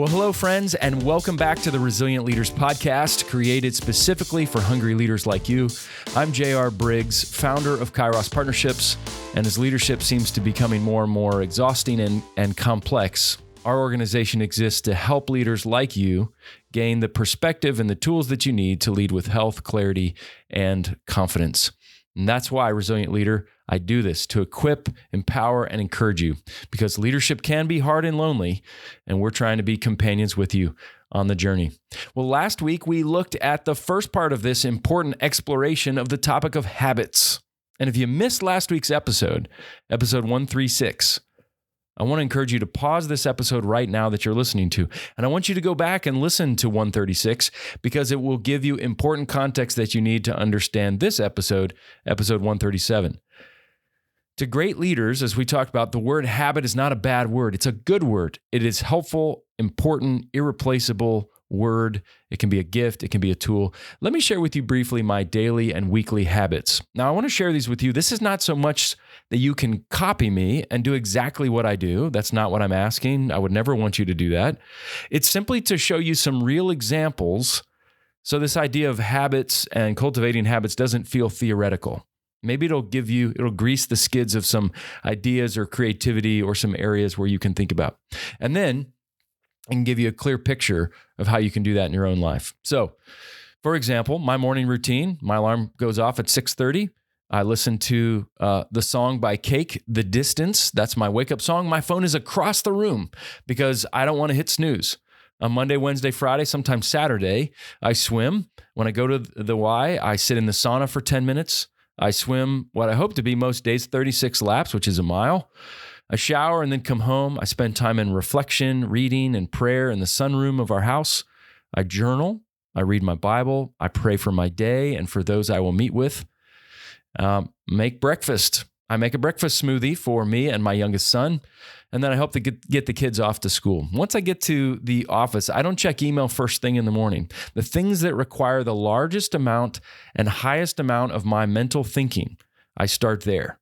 Well, hello, friends, and welcome back to the Resilient Leaders Podcast, created specifically for hungry leaders like you. I'm J.R. Briggs, founder of Kairos Partnerships, and as leadership seems to be becoming more and more exhausting and, and complex, our organization exists to help leaders like you gain the perspective and the tools that you need to lead with health, clarity, and confidence. And that's why, Resilient Leader, I do this to equip, empower, and encourage you because leadership can be hard and lonely, and we're trying to be companions with you on the journey. Well, last week we looked at the first part of this important exploration of the topic of habits. And if you missed last week's episode, episode 136, I want to encourage you to pause this episode right now that you're listening to. And I want you to go back and listen to 136 because it will give you important context that you need to understand this episode, episode 137. To great leaders, as we talked about, the word habit is not a bad word. It's a good word. It is helpful, important, irreplaceable word. It can be a gift, it can be a tool. Let me share with you briefly my daily and weekly habits. Now, I want to share these with you. This is not so much that you can copy me and do exactly what I do. That's not what I'm asking. I would never want you to do that. It's simply to show you some real examples so this idea of habits and cultivating habits doesn't feel theoretical. Maybe it'll give you, it'll grease the skids of some ideas or creativity or some areas where you can think about. And then I can give you a clear picture of how you can do that in your own life. So, for example, my morning routine, my alarm goes off at 6:30. I listen to uh, the song by Cake, The Distance. That's my wake up song. My phone is across the room because I don't want to hit snooze. On Monday, Wednesday, Friday, sometimes Saturday, I swim. When I go to the Y, I sit in the sauna for 10 minutes. I swim what I hope to be most days 36 laps, which is a mile. I shower and then come home. I spend time in reflection, reading, and prayer in the sunroom of our house. I journal. I read my Bible. I pray for my day and for those I will meet with. Um, make breakfast. I make a breakfast smoothie for me and my youngest son and then I hope to get, get the kids off to school. Once I get to the office, I don't check email first thing in the morning. The things that require the largest amount and highest amount of my mental thinking, I start there.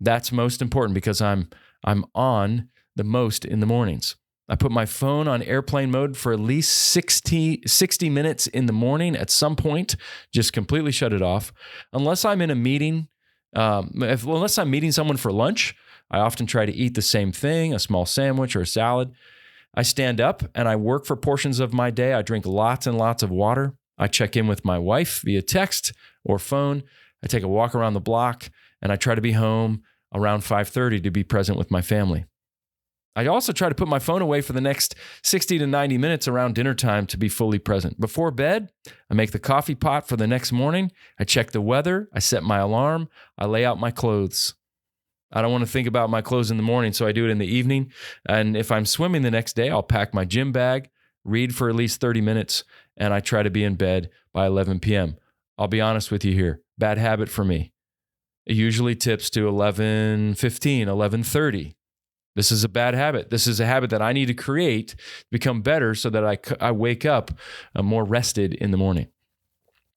That's most important because I'm I'm on the most in the mornings. I put my phone on airplane mode for at least 60, 60 minutes in the morning at some point, just completely shut it off. Unless I'm in a meeting, um, if, unless I'm meeting someone for lunch, I often try to eat the same thing, a small sandwich or a salad. I stand up and I work for portions of my day. I drink lots and lots of water. I check in with my wife via text or phone. I take a walk around the block and I try to be home around 5:30 to be present with my family. I also try to put my phone away for the next 60 to 90 minutes around dinner time to be fully present. Before bed, I make the coffee pot for the next morning. I check the weather. I set my alarm. I lay out my clothes. I don't want to think about my clothes in the morning, so I do it in the evening. And if I'm swimming the next day, I'll pack my gym bag, read for at least 30 minutes, and I try to be in bed by 11 p.m. I'll be honest with you here. Bad habit for me. It usually tips to 11 15, 11 30. This is a bad habit. This is a habit that I need to create to become better so that I, I wake up uh, more rested in the morning.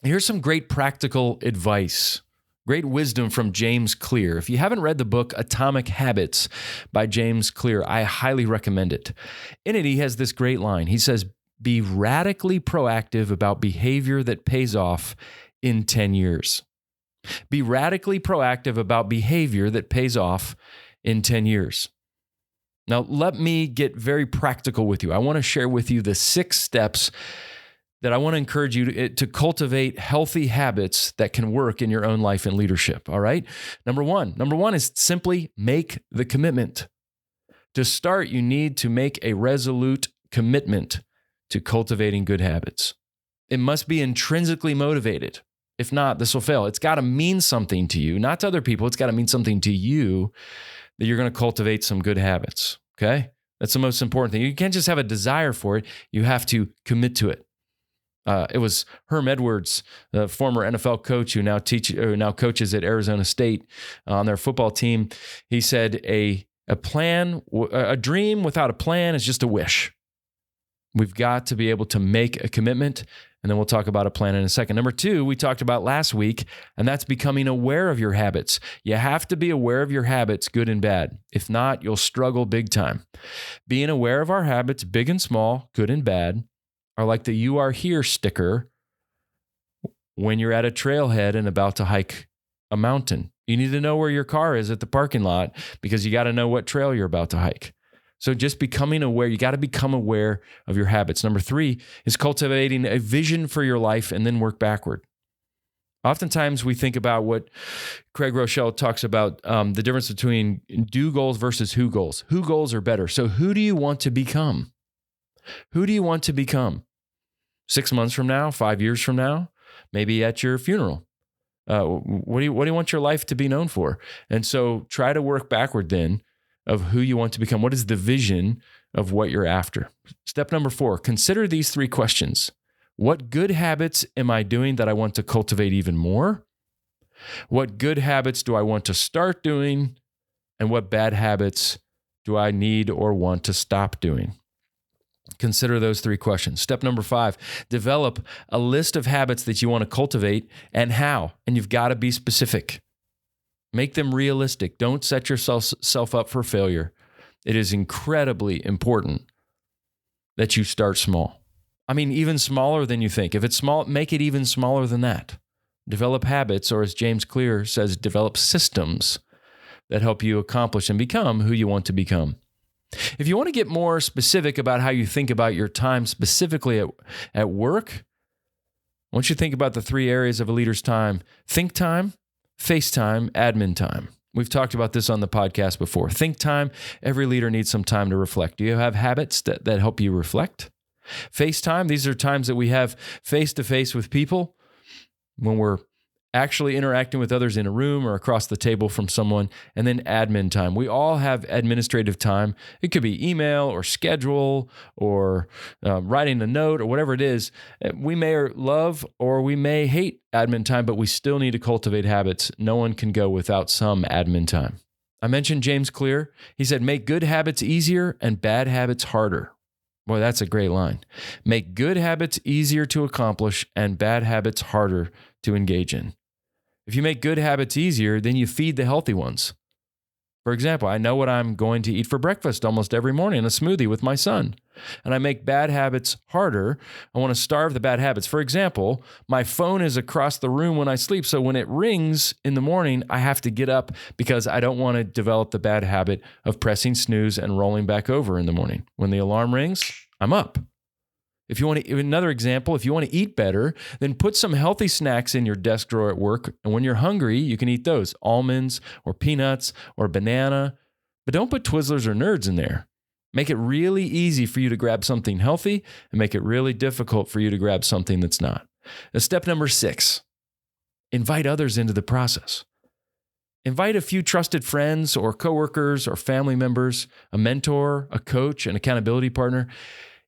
Here's some great practical advice Great wisdom from James Clear. If you haven't read the book Atomic Habits by James Clear, I highly recommend it. In it, he has this great line. He says, Be radically proactive about behavior that pays off in 10 years. Be radically proactive about behavior that pays off in 10 years. Now, let me get very practical with you. I want to share with you the six steps that I want to encourage you to, eh, to, cultivate healthy habits that can work in your own life and leadership. All right. Number one, number one is simply make the commitment. To start, you need to make a resolute commitment to cultivating good habits. It must be intrinsically motivated. If not, this will fail. It's got to mean something to you, not to other people. It's got to mean something to you that you're going to cultivate some good habits. Okay. That's the most important thing. You can't just have a desire for it, you have to commit to it. Uh, it was Herm Edwards, the former NFL coach who now teach who now coaches at Arizona State on their football team. He said a a plan, a dream without a plan is just a wish. We've got to be able to make a commitment And then we'll talk about a plan in a second. Number two, we talked about last week, and that's becoming aware of your habits. You have to be aware of your habits, good and bad. If not, you'll struggle big time. Being aware of our habits, big and small, good and bad, are like the You Are Here sticker when you're at a trailhead and about to hike a mountain. You need to know where your car is at the parking lot because you got to know what trail you're about to hike. So just becoming aware, you got to become aware of your habits. Number three is cultivating a vision for your life and then work backward. Oftentimes we think about what Craig Groeschel talks about um, the difference between do goals versus who goals. Who goals are better. So who do you want to become? Who do you want to become? Six months from now, five years from now, maybe at your funeral. Uh, what do you what do you want your life to be known for? And so try to work backward then of who you want to become. What is the vision of what you're after? Step number four consider these three questions What good habits am I doing that I want to cultivate even more? What good habits do I want to start doing? And what bad habits do I need or want to stop doing? Consider those three questions. Step number five develop a list of habits that you want to cultivate and how. And you've got to be specific. Make them realistic. Don't set yourself up for failure. It is incredibly important that you start small. I mean, even smaller than you think. If it's small, make it even smaller than that. Develop habits, or as James Clear says, develop systems that help you accomplish and become who you want to become. If you want to get more specific about how you think about your time specifically at, at work, once you think about the three areas of a leader's time think time, FaceTime, admin time. We've talked about this on the podcast before. Think time, every leader needs some time to reflect. Do you have habits that, that help you reflect? FaceTime, these are times that we have face to face with people when we're actually interacting with others in a room or across the table from someone, and then admin time. We all have administrative time. It could be email or schedule or um, writing a note or whatever it is. Uh, we may love or we may hate admin time, but we still need to cultivate habits. No one can go without some admin time. I mentioned James Clear. He said, make good habits easier and bad habits harder. Boy, that's a great line. Make good habits easier to accomplish and bad habits harder to engage in. If you make good habits easier, then you feed the healthy ones. For example, I know what I'm going to eat for breakfast almost every morning a smoothie with my son. And I make bad habits harder. I want to starve the bad habits. For example, my phone is across the room when I sleep. So when it rings in the morning, I have to get up because I don't want to develop the bad habit of pressing snooze and rolling back over in the morning. When the alarm rings, I'm up. If you want to, another example, if you want to eat better, then put some healthy snacks in your desk drawer at work. And when you're hungry, you can eat those almonds or peanuts or banana. But don't put Twizzlers or Nerds in there. Make it really easy for you to grab something healthy and make it really difficult for you to grab something that's not. Now, step number six invite others into the process. Invite a few trusted friends or coworkers or family members, a mentor, a coach, an accountability partner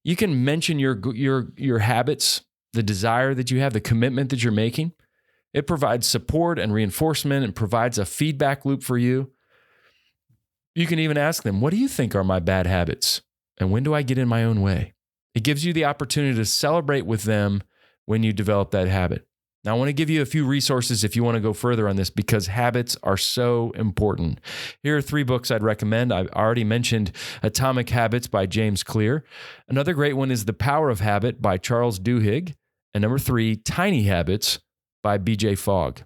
you can mention your your your habits, the desire that you have, the commitment that you're making. It provides support and reinforcement and provides a feedback loop for you. You can even ask them, "What do you think are my bad habits? And when do I get in my own way?" It gives you the opportunity to celebrate with them when you develop that habit. Now, I want to give you a few resources if you want to go further on this because habits are so important. Here are three books I'd recommend. I've already mentioned Atomic Habits by James Clear. Another great one is The Power of Habit by Charles Duhigg. And number three, Tiny Habits by BJ Fogg.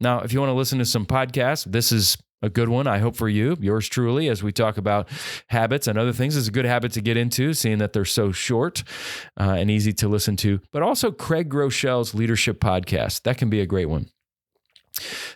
Now, if you want to listen to some podcasts, this is a good one, I hope for you, yours truly, as we talk about habits and other things. It's a good habit to get into, seeing that they're so short uh, and easy to listen to. But also Craig Groeschel's Leadership Podcast. That can be a great one.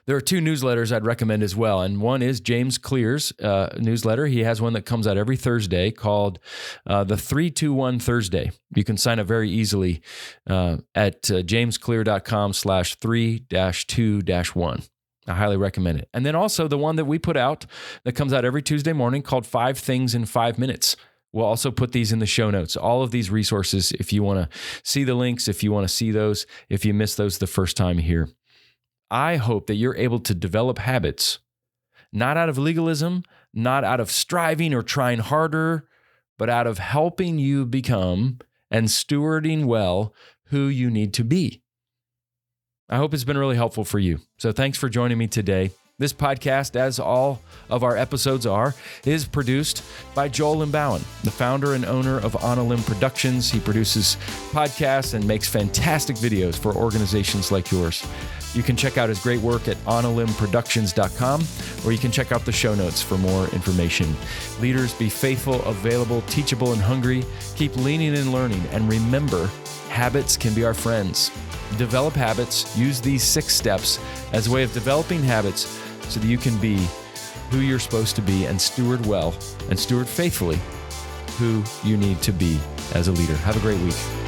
There are two newsletters I'd recommend as well. And one is James Clear's uh, newsletter. He has one that comes out every Thursday called uh, the 321 Thursday. You can sign up very easily uh, at uh, jamesclear.com slash 3 2 1. I highly recommend it. And then also the one that we put out that comes out every Tuesday morning called Five Things in Five Minutes. We'll also put these in the show notes. All of these resources, if you want to see the links, if you want to see those, if you missed those the first time here. I hope that you're able to develop habits, not out of legalism, not out of striving or trying harder, but out of helping you become and stewarding well who you need to be. I hope it's been really helpful for you. So thanks for joining me today. This podcast, as all of our episodes are, is produced by Joel Limbauan, the founder and owner of On a Limb Productions. He produces podcasts and makes fantastic videos for organizations like yours. You can check out his great work at onalimbproductions.com, or you can check out the show notes for more information. Leaders, be faithful, available, teachable, and hungry. Keep leaning and learning, and remember, habits can be our friends. Develop habits. Use these six steps as a way of developing habits so that you can be who you're supposed to be and steward well and steward faithfully who you need to be as a leader. Have a great week.